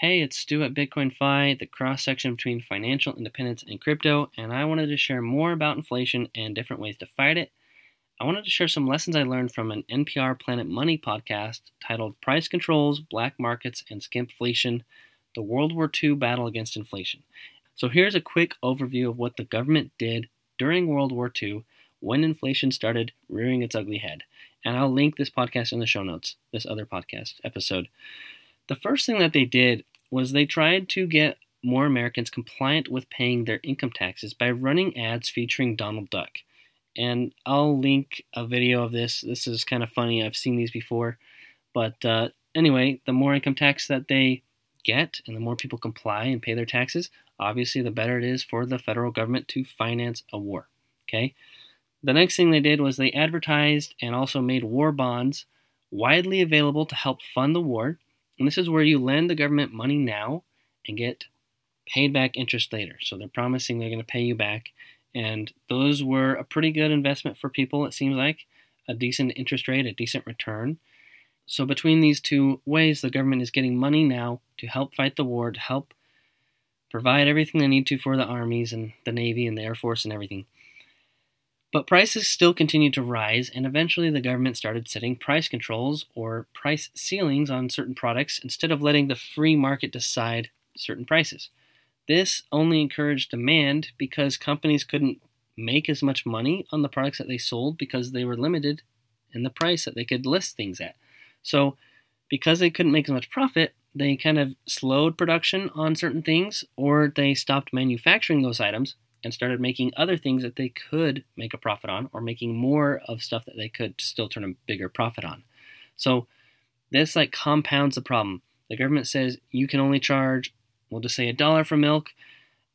Hey, it's Stu at Bitcoin Fi, the cross section between financial independence and crypto, and I wanted to share more about inflation and different ways to fight it. I wanted to share some lessons I learned from an NPR Planet Money podcast titled Price Controls, Black Markets, and Skimpflation The World War II Battle Against Inflation. So here's a quick overview of what the government did during World War II when inflation started rearing its ugly head. And I'll link this podcast in the show notes, this other podcast episode. The first thing that they did was they tried to get more Americans compliant with paying their income taxes by running ads featuring Donald Duck. And I'll link a video of this. This is kind of funny. I've seen these before. But uh, anyway, the more income tax that they get and the more people comply and pay their taxes, obviously the better it is for the federal government to finance a war. Okay? The next thing they did was they advertised and also made war bonds widely available to help fund the war and this is where you lend the government money now and get paid back interest later. So they're promising they're going to pay you back. And those were a pretty good investment for people, it seems like. A decent interest rate, a decent return. So between these two ways, the government is getting money now to help fight the war, to help provide everything they need to for the armies and the Navy and the Air Force and everything. But prices still continued to rise, and eventually the government started setting price controls or price ceilings on certain products instead of letting the free market decide certain prices. This only encouraged demand because companies couldn't make as much money on the products that they sold because they were limited in the price that they could list things at. So, because they couldn't make as much profit, they kind of slowed production on certain things or they stopped manufacturing those items and started making other things that they could make a profit on or making more of stuff that they could still turn a bigger profit on. So this like compounds the problem. The government says you can only charge, we'll just say a dollar for milk,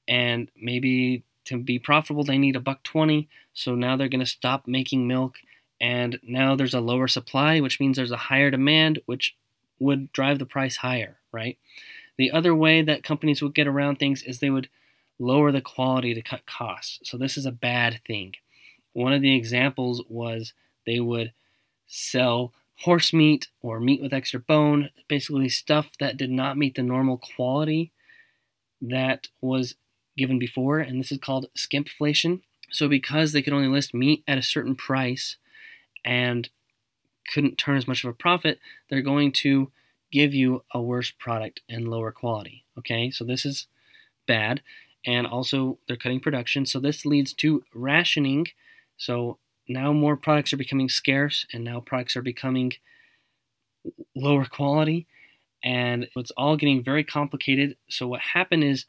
and maybe to be profitable they need a buck 20. So now they're going to stop making milk and now there's a lower supply, which means there's a higher demand, which would drive the price higher, right? The other way that companies would get around things is they would lower the quality to cut costs. So this is a bad thing. One of the examples was they would sell horse meat or meat with extra bone, basically stuff that did not meet the normal quality that was given before, and this is called skimpflation. So because they could only list meat at a certain price and couldn't turn as much of a profit, they're going to give you a worse product and lower quality. Okay, so this is bad and also they're cutting production. So this leads to rationing. So now more products are becoming scarce, and now products are becoming lower quality, and it's all getting very complicated. So what happened is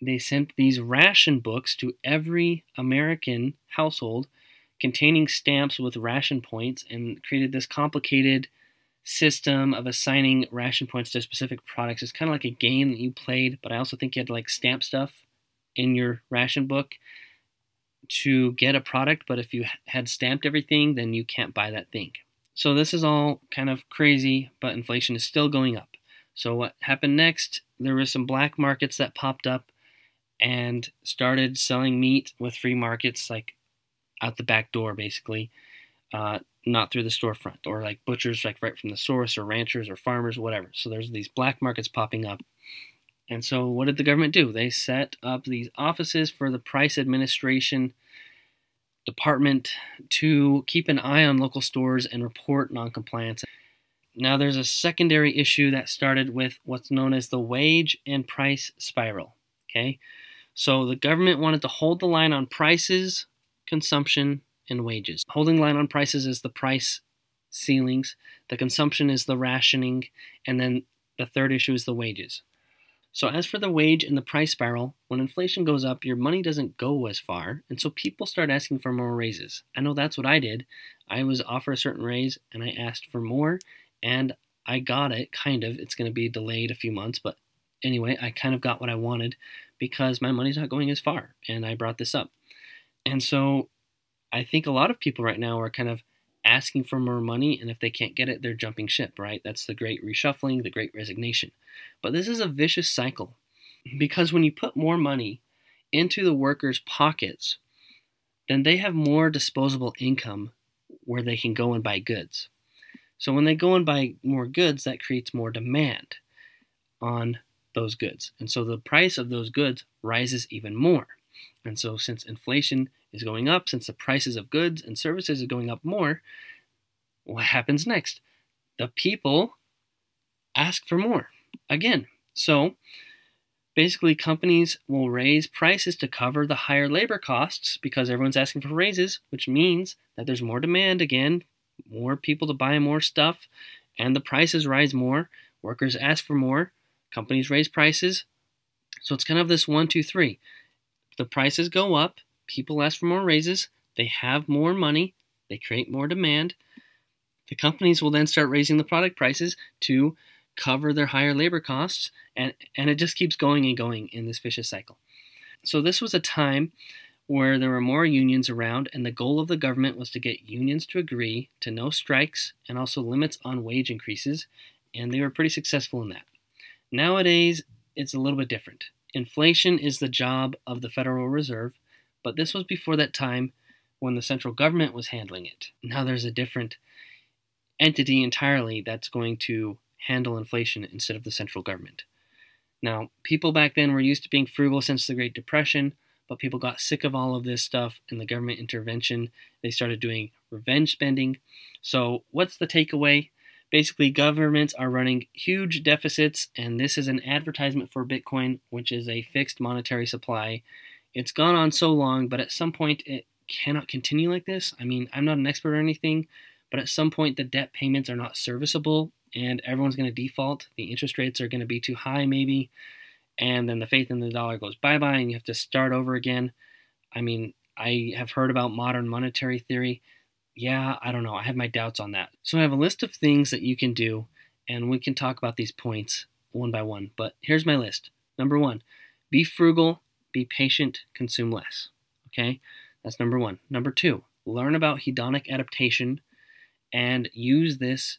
they sent these ration books to every American household containing stamps with ration points and created this complicated system of assigning ration points to specific products. It's kind of like a game that you played, but I also think you had to like stamp stuff in your ration book to get a product. But if you had stamped everything, then you can't buy that thing. So this is all kind of crazy, but inflation is still going up. So what happened next? There were some black markets that popped up and started selling meat with free markets, like out the back door, basically. Uh, not through the storefront or like butchers like right from the source or ranchers or farmers whatever. So there's these black markets popping up. And so what did the government do? They set up these offices for the price administration department to keep an eye on local stores and report noncompliance. Now there's a secondary issue that started with what's known as the wage and price spiral okay? So the government wanted to hold the line on prices consumption and wages. Holding line on prices is the price ceilings, the consumption is the rationing, and then the third issue is the wages. So, as for the wage and the price spiral, when inflation goes up, your money doesn't go as far, and so people start asking for more raises. I know that's what I did. I was offered a certain raise, and I asked for more, and I got it, kind of. It's going to be delayed a few months, but anyway, I kind of got what I wanted because my money's not going as far, and I brought this up. And so I think a lot of people right now are kind of asking for more money, and if they can't get it, they're jumping ship, right? That's the great reshuffling, the great resignation. But this is a vicious cycle because when you put more money into the workers' pockets, then they have more disposable income where they can go and buy goods. So when they go and buy more goods, that creates more demand. on those goods. And so the price of those goods rises even more. And so, since inflation is going up, since the prices of goods and services are going up more, what happens next? The people ask for more again. So, basically, companies will raise prices to cover the higher labor costs because everyone's asking for raises, which means that there's more demand again, more people to buy more stuff, and the prices rise more. Workers ask for more, companies raise prices. So it's kind of this one, two, three. The prices go up, people ask for more raises, they have more money, they create more demand. The companies will then start raising the product prices to cover their higher labor costs, and, and it just keeps going and going in this vicious cycle. So, this was a time where there were more unions around, and the goal of the government was to get unions to agree to no strikes and also limits on wage increases, and they were pretty successful in that. Nowadays, it's a little bit different. Inflation is the job of the Federal Reserve, but this was before that time when the central government was handling it. Now there's a different entity entirely that's going to handle inflation instead of the central government. Now, people back then were used to being frugal since the Great Depression, but people got sick of all of this stuff and the government intervention. They started doing revenge spending. So, what's the takeaway? Basically, governments are running huge deficits, and this is an advertisement for Bitcoin, which is a fixed monetary supply. It's gone on so long, but at some point it cannot continue like this. I mean, I'm not an expert or anything, but at some point the debt payments are not serviceable and everyone's going to default. The interest rates are going to be too high, maybe, and then the faith in the dollar goes bye bye, and you have to start over again. I mean, I have heard about modern monetary theory. Yeah, I don't know. I have my doubts on that. So I have a list of things that you can do, and we can talk about these points one by one. But here's my list. Number one, be frugal, be patient, consume less. Okay, that's number one. Number two, learn about hedonic adaptation and use this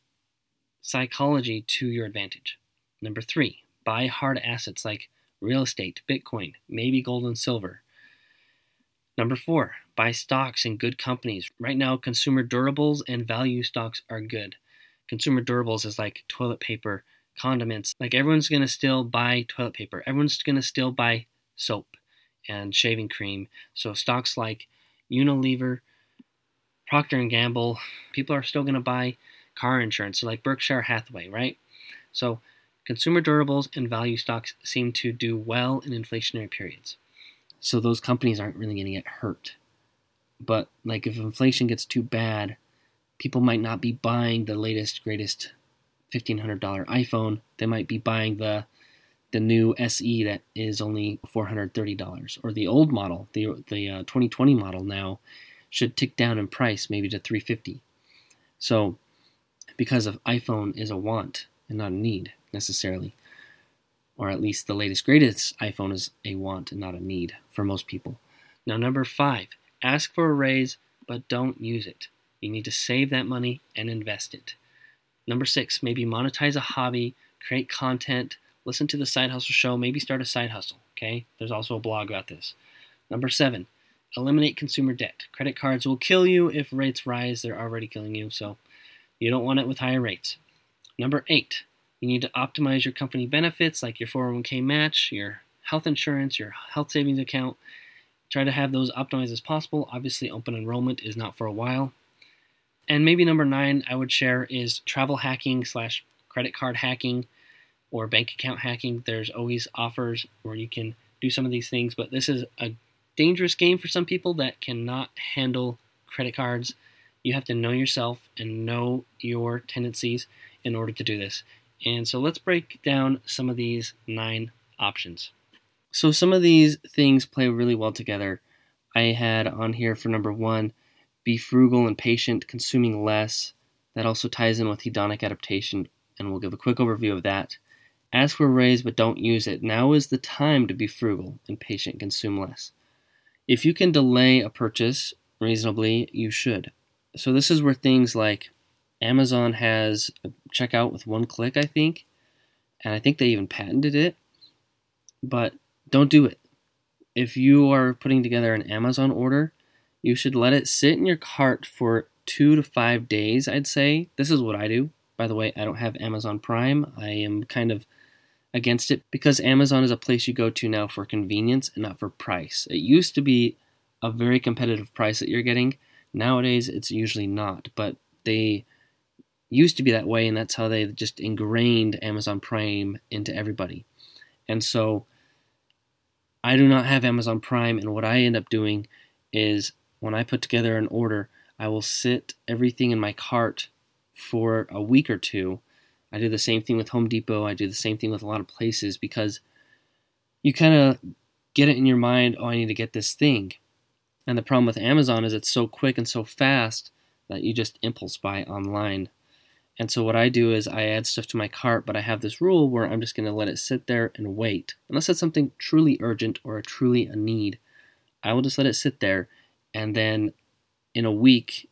psychology to your advantage. Number three, buy hard assets like real estate, Bitcoin, maybe gold and silver. Number four, buy stocks in good companies. Right now, consumer durables and value stocks are good. Consumer durables is like toilet paper, condiments. Like everyone's going to still buy toilet paper. Everyone's going to still buy soap and shaving cream. So stocks like Unilever, Procter and Gamble, people are still going to buy car insurance, so like Berkshire Hathaway, right? So consumer durables and value stocks seem to do well in inflationary periods. So those companies aren't really going to get hurt. But like if inflation gets too bad, people might not be buying the latest greatest $1500 iPhone. They might be buying the the new SE that is only $430 or the old model, the the uh, 2020 model now should tick down in price maybe to 350. So because of iPhone is a want and not a need necessarily. Or at least the latest greatest iPhone is a want and not a need for most people. Now, number five, ask for a raise, but don't use it. You need to save that money and invest it. Number six, maybe monetize a hobby, create content, listen to the Side Hustle Show, maybe start a side hustle. Okay, there's also a blog about this. Number seven, eliminate consumer debt. Credit cards will kill you if rates rise, they're already killing you, so you don't want it with higher rates. Number eight, you need to optimize your company benefits like your 401k match, your health insurance, your health savings account. Try to have those optimized as possible. Obviously, open enrollment is not for a while. And maybe number nine I would share is travel hacking slash credit card hacking or bank account hacking. There's always offers where you can do some of these things, but this is a dangerous game for some people that cannot handle credit cards you have to know yourself and know your tendencies in order to do this. And so let's break down some of these nine options. So some of these things play really well together. I had on here for number one, be frugal and patient, consuming less. That also ties in with hedonic adaptation, and we'll give a quick overview of that. Ask for a raise, but don't use it. Now is the time to be frugal and patient, consume less. If you can delay a purchase reasonably, you should. So this is where things like Amazon has a checkout with one click, I think, and I think they even patented it. But don't do it. If you are putting together an Amazon order, you should let it sit in your cart for two to five days, I'd say. This is what I do. By the way, I don't have Amazon Prime. I am kind of against it because Amazon is a place you go to now for convenience and not for price. It used to be a very competitive price that you're getting. Nowadays, it's usually not, but they used to be that way, and that's how they just ingrained Amazon Prime into everybody. And so I do not have Amazon Prime, and what I end up doing is when I put together an order, I will sit everything in my cart for a week or two. I do the same thing with Home Depot. I do the same thing with a lot of places because you kind of get it in your mind, oh, I need to get this thing. And the problem with Amazon is it's so quick and so fast that you just impulse buy online. And so what I do is I add stuff to my cart, but I have this rule where I'm just going to let it sit there and wait. Unless it's something truly urgent or truly a need, I will just let it sit there and then in a week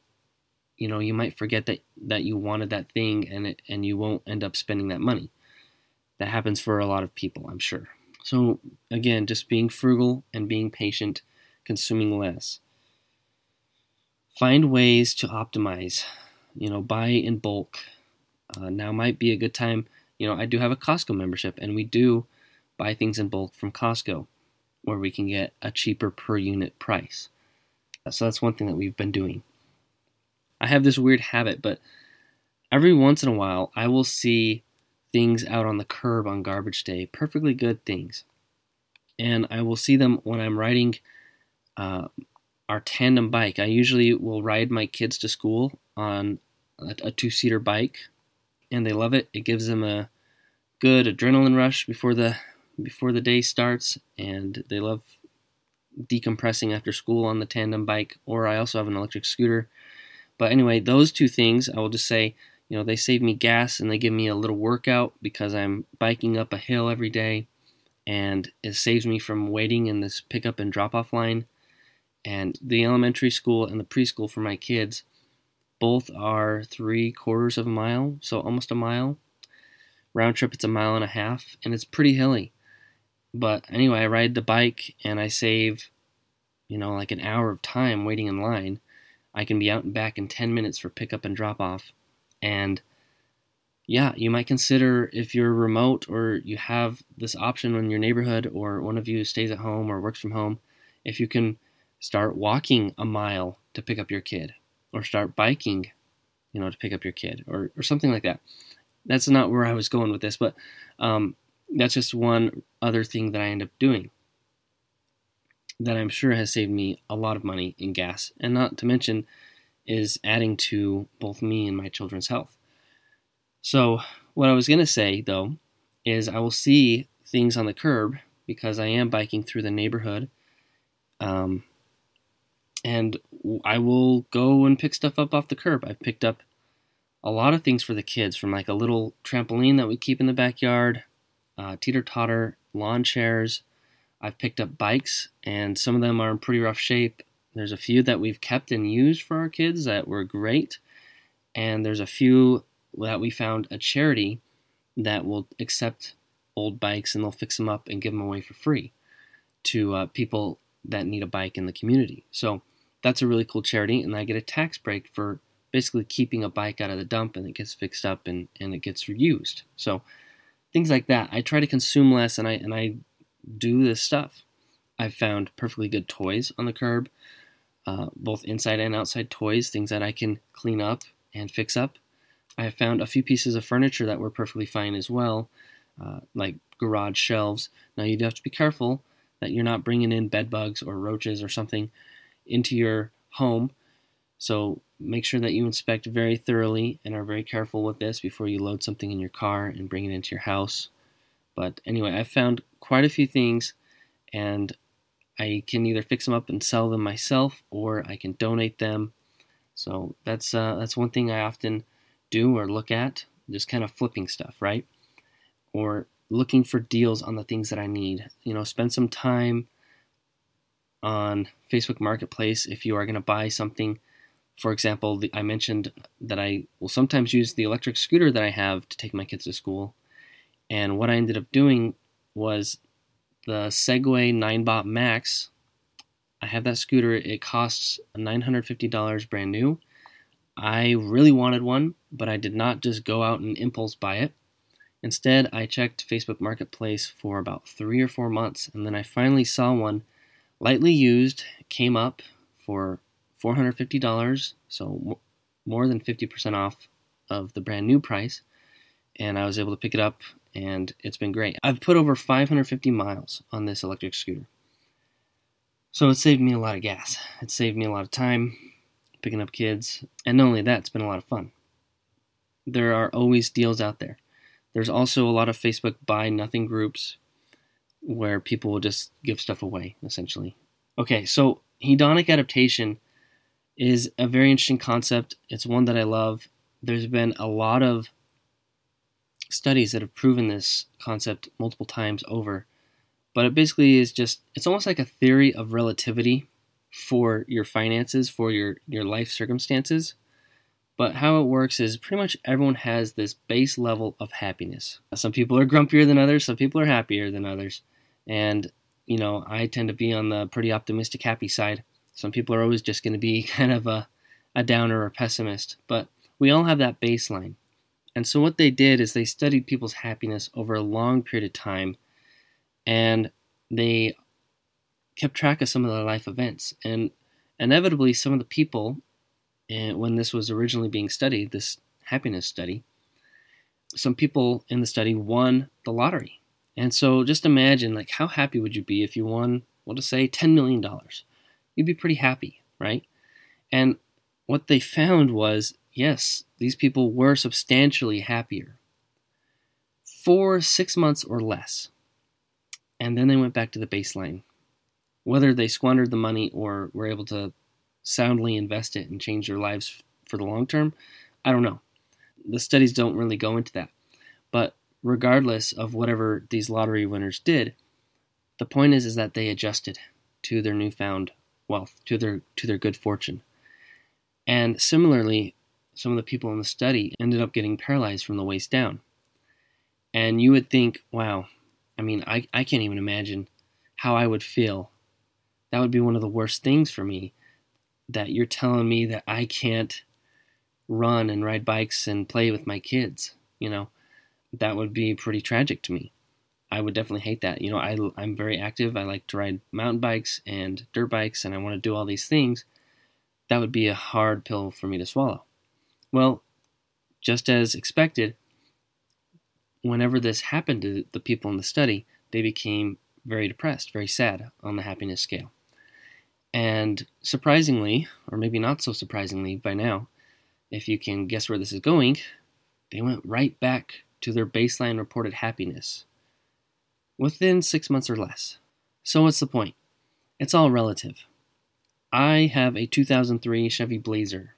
you know you might forget that that you wanted that thing and it, and you won't end up spending that money. That happens for a lot of people i'm sure. So again just being frugal and being patient consuming less. Find ways to optimize you know buy in bulk. Uh, now might be a good time you know i do have a costco membership and we do buy things in bulk from costco where we can get a cheaper per unit price. So that's one thing that we've been doing. I have this weird habit, but every once in a while I will see things out on the curb on garbage day, perfectly good things. And I will see them when I'm riding uh, our tandem bike. I usually will ride my kids to school on a, a two seater bike, and they love it. It gives them a good adrenaline rush before the before the day starts, and they love decompressing after school on the tandem bike, or I also have an electric scooter. But anyway, those two things, I will just say, you know, they save me gas and they give me a little workout because I'm biking up a hill every day, and it saves me from waiting in this pickup and drop off line. And the elementary school and the preschool for my kids both are three quarters of a mile, so almost a mile. Round trip, it's a mile and a half, and it's pretty hilly. But anyway, I ride the bike and I save, you know, like an hour of time waiting in line. I can be out and back in 10 minutes for pickup and drop off. And yeah, you might consider if you're remote or you have this option in your neighborhood or one of you stays at home or works from home, if you can start walking a mile to pick up your kid or start biking, you know, to pick up your kid or, or something like that. That's not where I was going with this, but um, that's just one other thing that I end up doing that I'm sure has saved me a lot of money in gas, and not to mention is adding to both me and my children's health. So, what I was going to say though is I will see things on the curb because I am biking through the neighborhood. Um, and I will go and pick stuff up off the curb. I've picked up a lot of things for the kids from like a little trampoline that we keep in the backyard uh, teeter totter lawn chairs. I've picked up bikes, and some of them are in pretty rough shape. There's a few that we've kept and used for our kids that were great, and there's a few that we found a charity that will accept old bikes and they'll fix them up and give them away for free to uh, people that need a bike in the community. So that's a really cool charity, and I get a tax break for basically keeping a bike out of the dump and it gets fixed up and, and it gets reused. So things like that. I try to consume less and I and I do this stuff. I've found perfectly good toys on the curb, uh, both inside and outside toys, things that I can clean up and fix up. I have found a few pieces of furniture that were perfectly fine as well, uh, like garage shelves. Now you do have to be careful that you're not bringing in bed bugs or roaches or something into your home. So make sure that you inspect very thoroughly and are very careful with this before you load something in your car and bring it into your house. But anyway, I've found quite a few things and I can either fix them up and sell them myself or I can donate them. So that's uh, that's one thing I often do or look at, just kind of flipping stuff, right? Or looking for deals on the things that I need. You know, spend some time on Facebook Marketplace if you are going to buy something for example, the, I mentioned that I will sometimes use the electric scooter that I have to take my kids to school. And what I ended up doing was the Segway Ninebot Max. I have that scooter. It costs $950 brand new. I really wanted one, but I did not just go out and impulse buy it. Instead, I checked Facebook Marketplace for about three or four months, and then I finally saw one lightly used, came up for $450, so more than 50% off of the brand new price, and I was able to pick it up, and it's been great. I've put over 550 miles on this electric scooter. So it saved me a lot of gas. It saved me a lot of time picking up kids, and not only that, it's been a lot of fun. There are always deals out there. There's also a lot of Facebook buy nothing groups where people will just give stuff away, essentially. Okay, so hedonic adaptation is a very interesting concept. It's one that I love. There's been a lot of studies that have proven this concept multiple times over. But it basically is just it's almost like a theory of relativity for your finances, for your your life circumstances. But how it works is pretty much everyone has this base level of happiness. Some people are grumpier than others, some people are happier than others. And, you know, I tend to be on the pretty optimistic, happy side. Some people are always just going to be kind of a, a downer or pessimist. But we all have that baseline. And so what they did is they studied people's happiness over a long period of time and they kept track of some of their life events. And inevitably, some of the people, eh, when this was originally being studied, this happiness study, some people in the study won the lottery. And so just imagine like how happy would you be if you won, we'll just say $10 million. You'd be pretty happy, right? And what they found was yes, these people were substantially happier for six months or less. And then they went back to the baseline. Whether they squandered the money or were able to soundly invest it and change their lives for the long term, I don't know. The studies don't really go into that. But regardless of whatever these lottery winners did, the point is is that they adjusted to their newfound wealth, to their to their good fortune. And similarly, some of the people in the study ended up getting paralyzed from the waist down. And you would think, wow, I mean, I, I can't even imagine how I would feel. That would be one of the worst things for me that you're telling me that I can't run and ride bikes and play with my kids. You know, that would be pretty tragic to me. I would definitely hate that. You know, I, I'm very active. I like to ride mountain bikes and dirt bikes, and I want to do all these things. That would be a hard pill for me to swallow. Well, just as expected, whenever this happened to the people in the study, they became very depressed, very sad on the happiness scale. And surprisingly, or maybe not so surprisingly by now, if you can guess where this is going, they went right back to their baseline reported happiness within six months or less. So, what's the point? It's all relative. I have a 2003 Chevy Blazer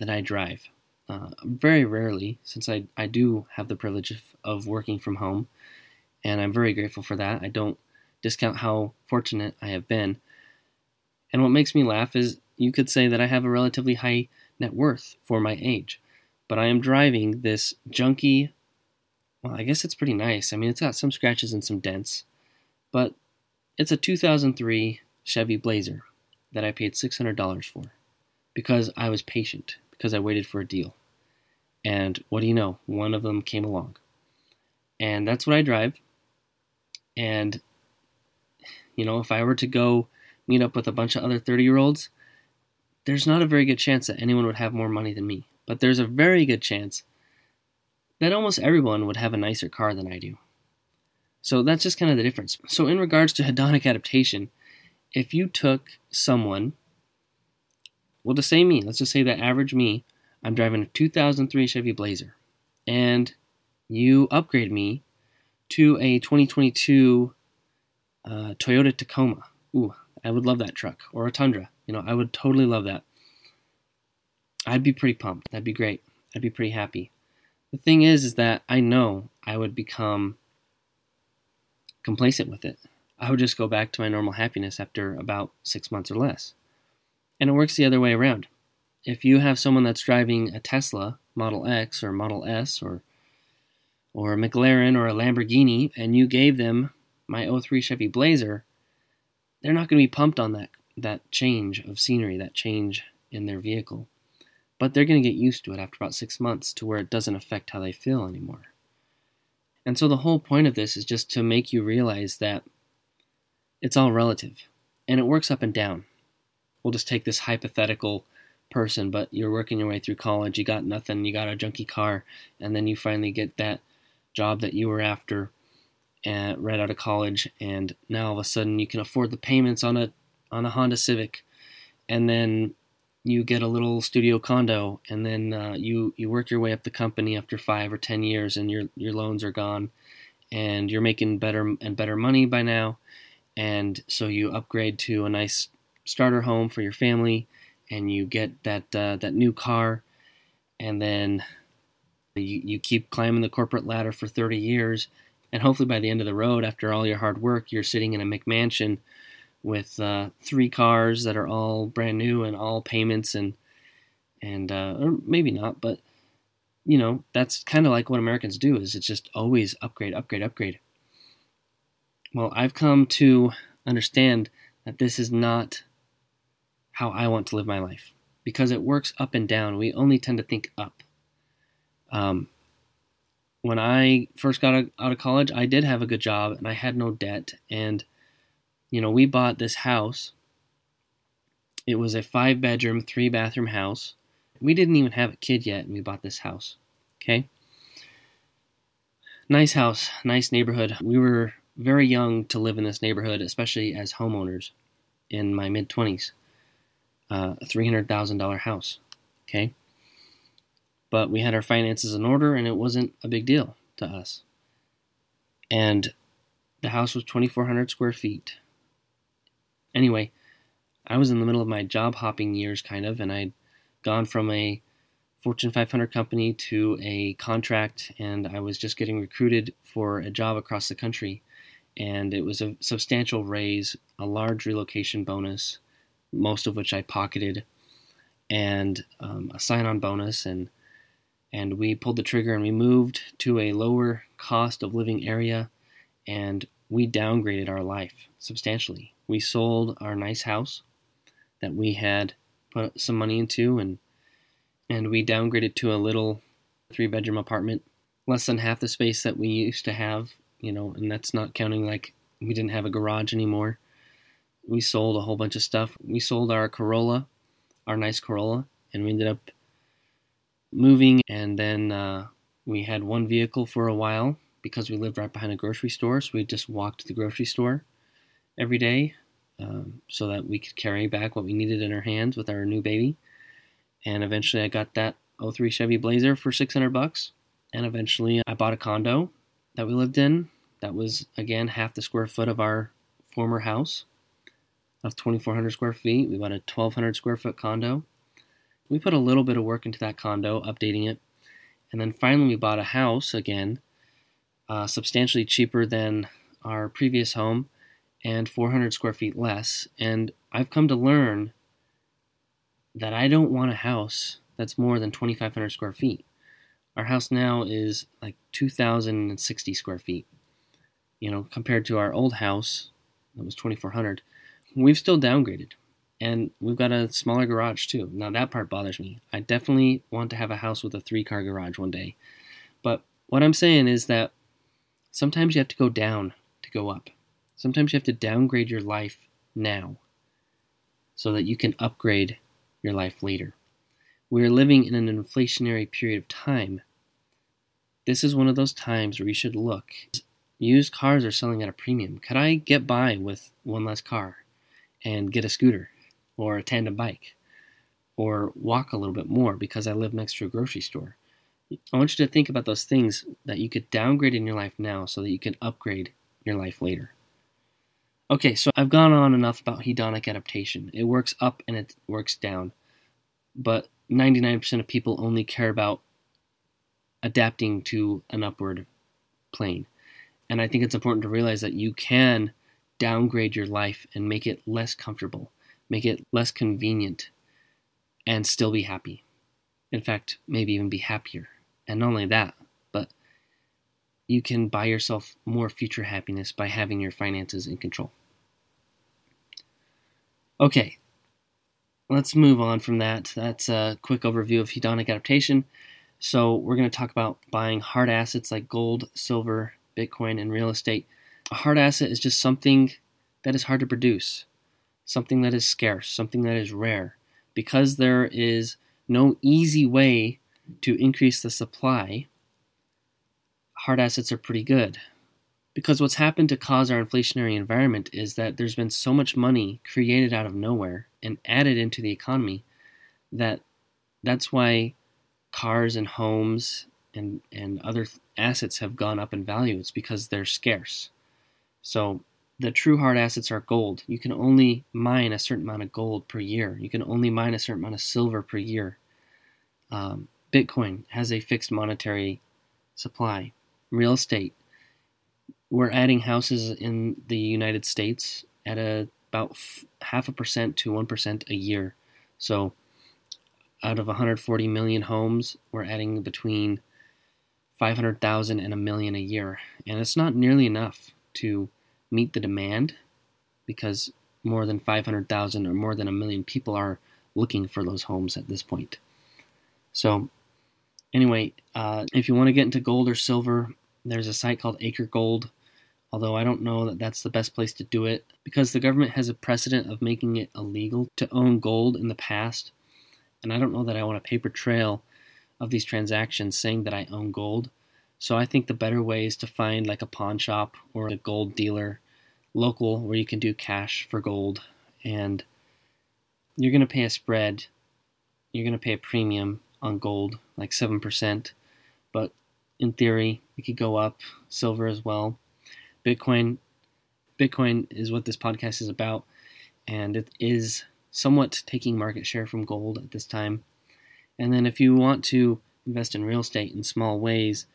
that I drive uh, very rarely, since I, I do have the privilege of, of working from home, and I'm very grateful for that. I don't discount how fortunate I have been. And what makes me laugh is you could say that I have a relatively high net worth for my age, but I am driving this junky. Well, I guess it's pretty nice. I mean, it's got some scratches and some dents, but it's a 2003 Chevy Blazer that I paid $600 for because I was patient because I waited for a deal. And what do you know? One of them came along. And that's what I drive. And, you know, if I were to go meet up with a bunch of other 30 year olds, there's not a very good chance that anyone would have more money than me. But there's a very good chance that almost everyone would have a nicer car than I do. So that's just kind of the difference. So, in regards to hedonic adaptation, if you took someone well, to say me, let's just say that average me, I'm driving a 2003 Chevy Blazer, and you upgrade me to a 2022 uh, Toyota Tacoma. Ooh, I would love that truck, or a Tundra. You know, I would totally love that. I'd be pretty pumped. That'd be great. I'd be pretty happy. The thing is, is that I know I would become complacent with it. I would just go back to my normal happiness after about six months or less. And it works the other way around. If you have someone that's driving a Tesla Model X or Model S or or a McLaren or a Lamborghini and you gave them my 03 Chevy Blazer, they're not going to be pumped on that that change of scenery, that change in their vehicle. But they're going to get used to it after about 6 months to where it doesn't affect how they feel anymore. And so the whole point of this is just to make you realize that it's all relative and it works up and down. We'll just take this hypothetical person, but you're working your way through college, you got nothing, you got a junky car, and then you finally get that job that you were after uh, right out of college, and now all of a sudden you can afford the payments on a on a Honda Civic, and then you get a little studio condo, and then uh, you you work your way up the company after five or ten years, and your your loans are gone, and you're making better and better money by now, and so you upgrade to a nice starter home for your family, and you get that uh, that new car, and then you, you keep climbing the corporate ladder for 30 years, and hopefully by the end of the road, after all your hard work, you're sitting in a McMansion with uh, three cars that are all brand new and all payments and and uh, or maybe not, but you know that's kind of like what Americans do. Is it's just always upgrade, upgrade, upgrade. Well, I've come to understand that this is not how I want to live my life because it works up and down. We only tend to think up. Um, when I first got out of college, I did have a good job and I had no debt. And, you know, we bought this house. It was a five bedroom, three bathroom house. We didn't even have a kid yet, and we bought this house. Okay? Nice house, nice neighborhood. We were very young to live in this neighborhood, especially as homeowners in my mid 20s. Uh, a $300,000 house. Okay? but we had our finances in order and it wasn't a big deal to us. And the house was 2,400 square feet. Anyway, I was in the middle of my job hopping years, kind of, and I'd gone from a Fortune 500 company to a contract, and I was just getting recruited for a job across the country. And it was a substantial raise, a large relocation bonus, most of which I pocketed, and um, a sign on bonus, and and we pulled the trigger and we moved to a lower cost of living area and we downgraded our life substantially. We sold our nice house that we had put some money into and and we downgraded to a little three bedroom apartment, less than half the space that we used to have, you know, and that's not counting like we didn't have a garage anymore. We sold a whole bunch of stuff. We sold our Corolla, our nice Corolla, and we ended up moving, and then uh, we had one vehicle for a while because we lived right behind a grocery store, so we just walked to the grocery store every day um, so that we could carry back what we needed in our hands with our new baby. And eventually, I got that 03 Chevy Blazer for 600 bucks. And eventually, I bought a condo that we lived in. That was again half the square foot of our former house of 2,400 square feet. We bought a 1,200 square foot condo we put a little bit of work into that condo, updating it. And then finally, we bought a house again, uh, substantially cheaper than our previous home and 400 square feet less. And I've come to learn that I don't want a house that's more than 2,500 square feet. Our house now is like 2,060 square feet. You know, compared to our old house that was 2,400, we've still downgraded and we've got a smaller garage too. Now that part bothers me. I definitely want to have a house with a three car garage one day. But what I'm saying is that sometimes you have to go down to go up. Sometimes you have to downgrade your life now so that you can upgrade your life later. We are living in an inflationary period of time. This is one of those times where you should look. Used cars are selling at a premium. Could I get by with one less car and get a scooter? or a tandem bike or walk a little bit more because I live next to a grocery store. I want you to think about those things that you could downgrade in your life now so that you can upgrade your life later. Okay, so I've gone on enough about hedonic adaptation. It works up and it works down. But 99% of people only care about adapting to an upward plane. And I think it's important to realize that you can downgrade your life and make it less comfortable make it less convenient, and still be happy. In fact, maybe even be happier. And not only that, but you can buy yourself more future happiness by having your finances in control. Okay, let's move on from that. That's a quick overview of hedonic adaptation. So, we're going to talk about buying hard assets like gold, silver, Bitcoin, and real estate. A hard asset is just something that is hard to produce, something that is scarce, something that is rare. Because there is no easy way to increase the supply, hard assets are pretty good. Because what's happened to cause our inflationary environment is that there's been so much money created out of nowhere and added into the economy that that's why cars and homes and, and other assets have gone up in value. It's because they're scarce. So the true hard assets are gold. You can only mine a certain amount of gold per year. You can only mine a certain amount of silver per year. Um, Bitcoin has a fixed monetary supply. Real estate. We're adding houses in the United States at a, about f- half a percent to 1% a year. So out of 140 million homes, we're adding between 500,000 and a million a year. And it's not nearly enough to meet the demand because more than 500,000 or more than a million people are looking for those homes at this point. So, anyway, uh, if you want to get into gold or silver, there's a site called Acre Gold. Although I don't know that that's the best place to do it because the government has a precedent of making it illegal to own gold in the past. And I don't know that I want a paper trail of these transactions saying that I own gold. So I think the better way is to find like a pawn shop or a gold dealer local where you can do cash for gold and you're going to pay a spread. You're going to pay a premium on gold, like 7%. But in theory, it could go up, silver as well. Bitcoin Bitcoin is what this podcast is about and it is somewhat taking market share from gold at this time. And then if you want to invest in real estate in small ways,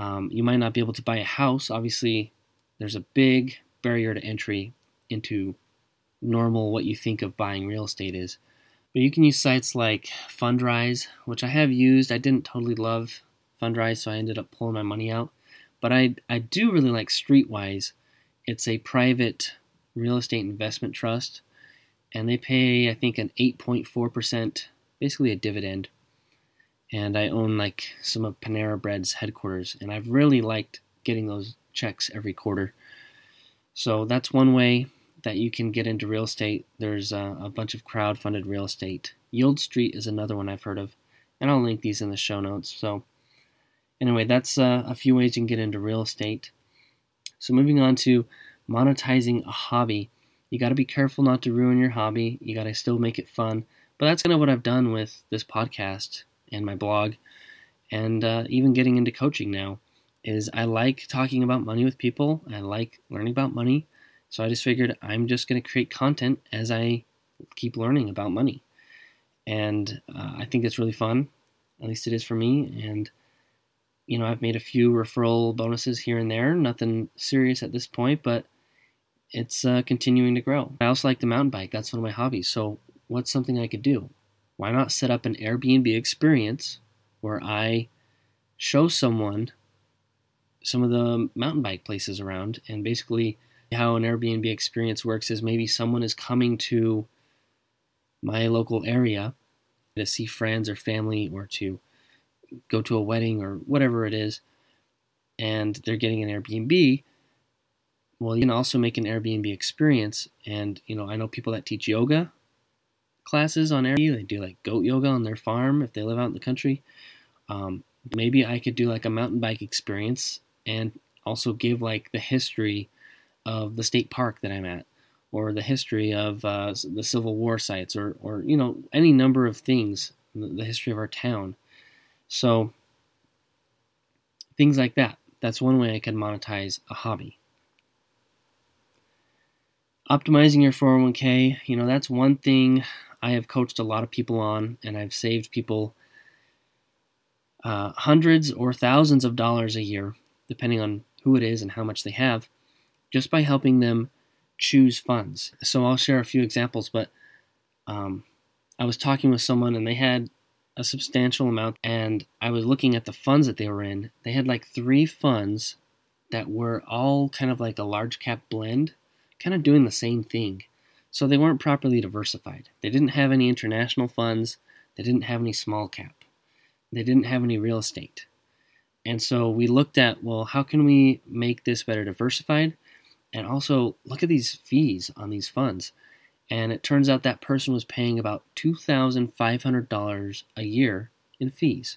um, you might not be able to buy a house. Obviously, there's a big barrier to entry into normal what you think of buying real estate is. But you can use sites like Fundrise, which I have used. I didn't totally love Fundrise, so I ended up pulling my money out. But I, I do really like Streitwise. It's a private real estate investment trust, and they pay, I think, an 8.4%, basically a dividend and I own like some of Panera Bread's headquarters, and I've really liked getting those checks every quarter. So that's one way that you can get into real estate. There's a, a bunch of crowd-funded real estate. Yieldstreet is another one I've heard of, and I'll link these in the show notes. So anyway, that's uh, a few ways you can get into real estate. So moving on to monetizing a hobby. You got to be careful not to ruin your hobby. You got to still make it fun. But that's kind of what I've done with this podcast and my blog, and uh, even getting into coaching now, is I like talking about money with people. I like learning about money. So I just figured I'm just going to create content as I keep learning about money. And uh, I think it's really fun. At least it is for me. And, you know, I've made a few referral bonuses here and there. Nothing serious at this point, but it's uh, continuing to grow. I also like the mountain bike. That's one of my hobbies. So what's something I could do? Why not set up an Airbnb experience where I show someone some of the mountain bike places around and basically how an Airbnb experience works is maybe someone is coming to my local area to see friends or family or to go to a wedding or whatever it is and they're getting an Airbnb. Well you can also make an Airbnb experience and you know I know people that teach yoga classes on Airbnb. They do like goat yoga on their farm if they live out in the country. Um, maybe I could do like a mountain bike experience and also give like the history of the state park that I'm at, or the history of uh, the Civil War sites, or or you know any number of things, the history of our town. So things like that. That's one way I could monetize a hobby optimizing your 401k, you know, that's one thing I have coached a lot of people on, and I've saved people uh, hundreds or thousands of dollars a year, depending on who it is and how much they have, just by helping them choose funds. So I'll share a few examples, but um, I was talking with someone and they had a substantial amount, and I was looking at the funds that they were in. They had like three funds that were all kind of like a large cap blend kind of doing the same thing. So they weren't properly diversified. They didn't have any international funds, they didn't have any small cap. they didn't have any real estate. And so we looked at, well, how can we make this better diversified? And also look at these fees on these funds. And it turns out that person was paying about $2,500 a year in fees.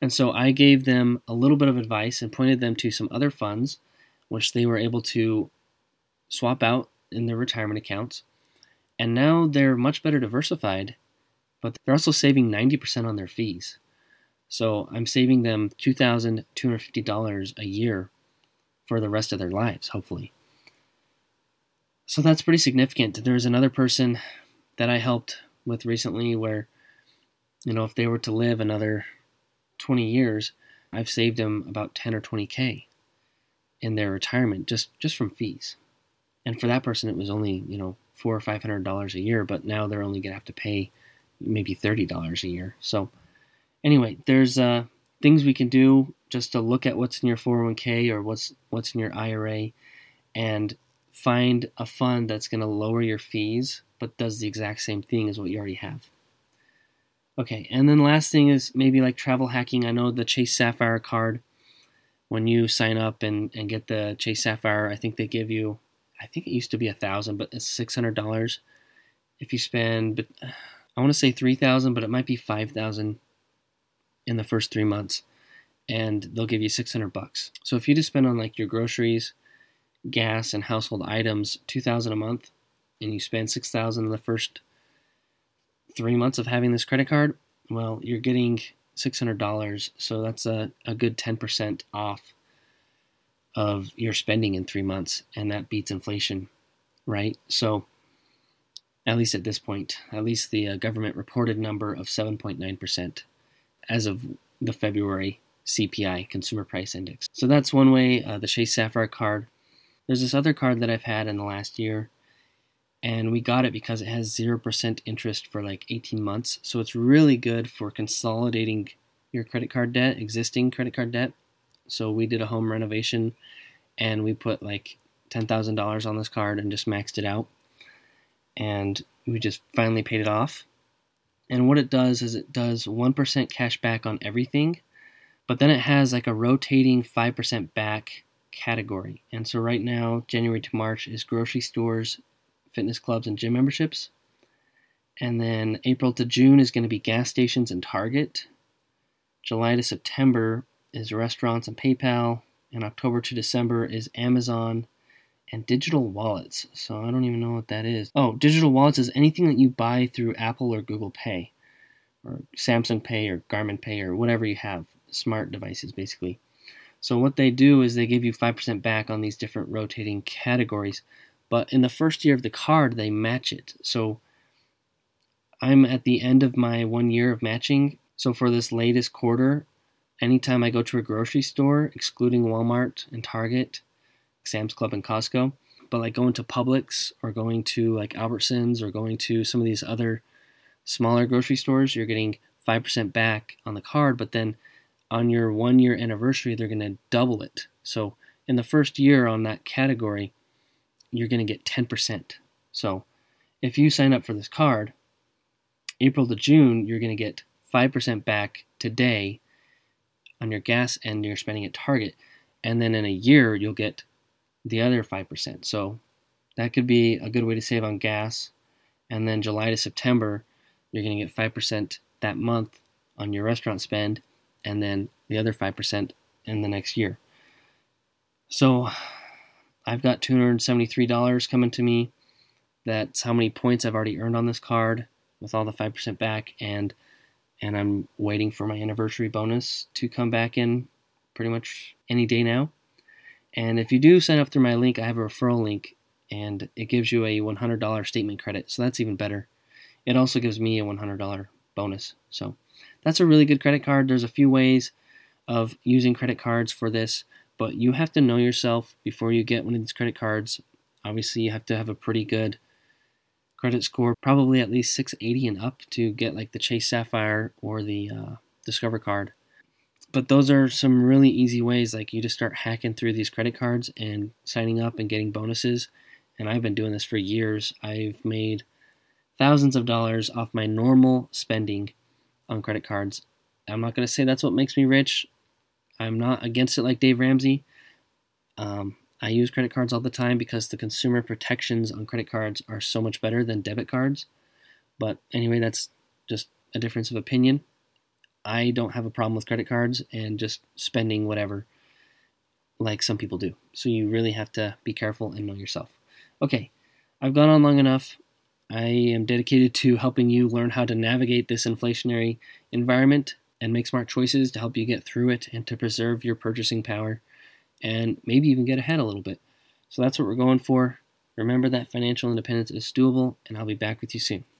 And so I gave them a little bit of advice and pointed them to some other funds, which they were able to swap out in their retirement accounts. And now they're much better diversified, but they're also saving 90% on their fees. So I'm saving them $2,250 a year for the rest of their lives, hopefully. So that's pretty significant. There's another person that I helped with recently where, you know, if they were to live another 20 years, I've saved them about 10 or 20k in their retirement just just from fees. And for that person, it was only you know four or five hundred dollars a year, but now they're only gonna have to pay maybe thirty dollars a year. So anyway, there's uh, things we can do just to look at what's in your 401k or what's what's in your IRA, and find a fund that's going to lower your fees but does the exact same thing as what you already have. Okay, and then last thing is maybe like travel hacking. I know the Chase Sapphire card, when you sign up and, and get the Chase Sapphire, I think they give you, I think it used to be a thousand, but it's six hundred dollars if you spend. But I want to say three thousand, but it might be five thousand in the first three months, and they'll give you six hundred bucks. So if you just spend on like your groceries, gas, and household items two thousand a month, and you spend six thousand in the first three months of having this credit card, well, you're getting $600. So that's a, a good 10% off of your spending in three months. And that beats inflation, right? So, at least at this point, at least the uh, government reported number of 7.9% as of the February CPI, Consumer Price Index. So that's one way, uh, the Chase Sapphire card. There's this other card that I've had in the last year and we got it because it has 0% interest for like 18 months. So it's really good for consolidating your credit card debt, existing credit card debt. So we did a home renovation and we put like $10,000 on this card and just maxed it out. And we just finally paid it off. And what it does is it does 1% cash back on everything, but then it has like a rotating 5% back category. And so right now, January to March is grocery stores, fitness clubs and gym memberships. And then April to June is going to be gas stations and Target. July to September is restaurants and PayPal. And October to December is Amazon and digital wallets. So I don't even know what that is. Oh, digital wallets is anything that you buy through Apple or Google Pay or Samsung Pay or Garmin Pay or whatever you have, smart devices basically. So what they do is they give you 5% back on these different rotating categories. But in the first year of the card, they match it. So I'm at the end of my one year of matching. So for this latest quarter, anytime I go to a grocery store, excluding Walmart and Target, Sam's Club and Costco, but like going to Publix or going to like Albertsons or going to some of these other smaller grocery stores, you're getting 5% back on the card, but then on your one year anniversary, they're going to double it. So in the first year on that category, you're going to get 10%. So if you sign up for this card, April to June, you're going to get 5% back today on your gas and you're spending at Target. And then in a year, you'll get the other 5%. So that could be a good way to save on gas. And then July to September, you're going to get 5% that month on your restaurant spend, and then the other 5% in the next year. So I've got $273 coming to me. That's how many points I've already earned on this card with all the 5% back and and I'm waiting for my anniversary bonus to come back in pretty much any day now. And if you do sign up through my link, I have a referral link and it gives you a $100 statement credit. So that's even better. It also gives me a $100 bonus. So that's a really good credit card. There's a few ways of using credit cards for this but you have to know yourself before you get one of these credit cards. Obviously, you have to have a pretty good credit score, probably at least 680 and up to get like the Chase Sapphire or the uh, Discover card. But those are some really easy ways, like you just start hacking through these credit cards and signing up and getting bonuses. And I've been doing this for years. I've made thousands of dollars off my normal spending on credit cards I'm not going to say that's what makes me rich. I'm not against it like Dave Ramsey. Um, I use credit cards all the time because the consumer protections on credit cards are so much better than debit cards. But anyway, that's just a difference of opinion. I don't have a problem with credit cards and just spending whatever like some people do. So you really have to be careful and know yourself. Okay, I've gone on long enough. I am dedicated to helping you learn how to navigate this inflationary environment and make smart choices to help you get through it and to preserve your purchasing power and maybe even get ahead a little bit. So that's what we're going for. Remember that financial independence is doable, and I'll be back with you soon.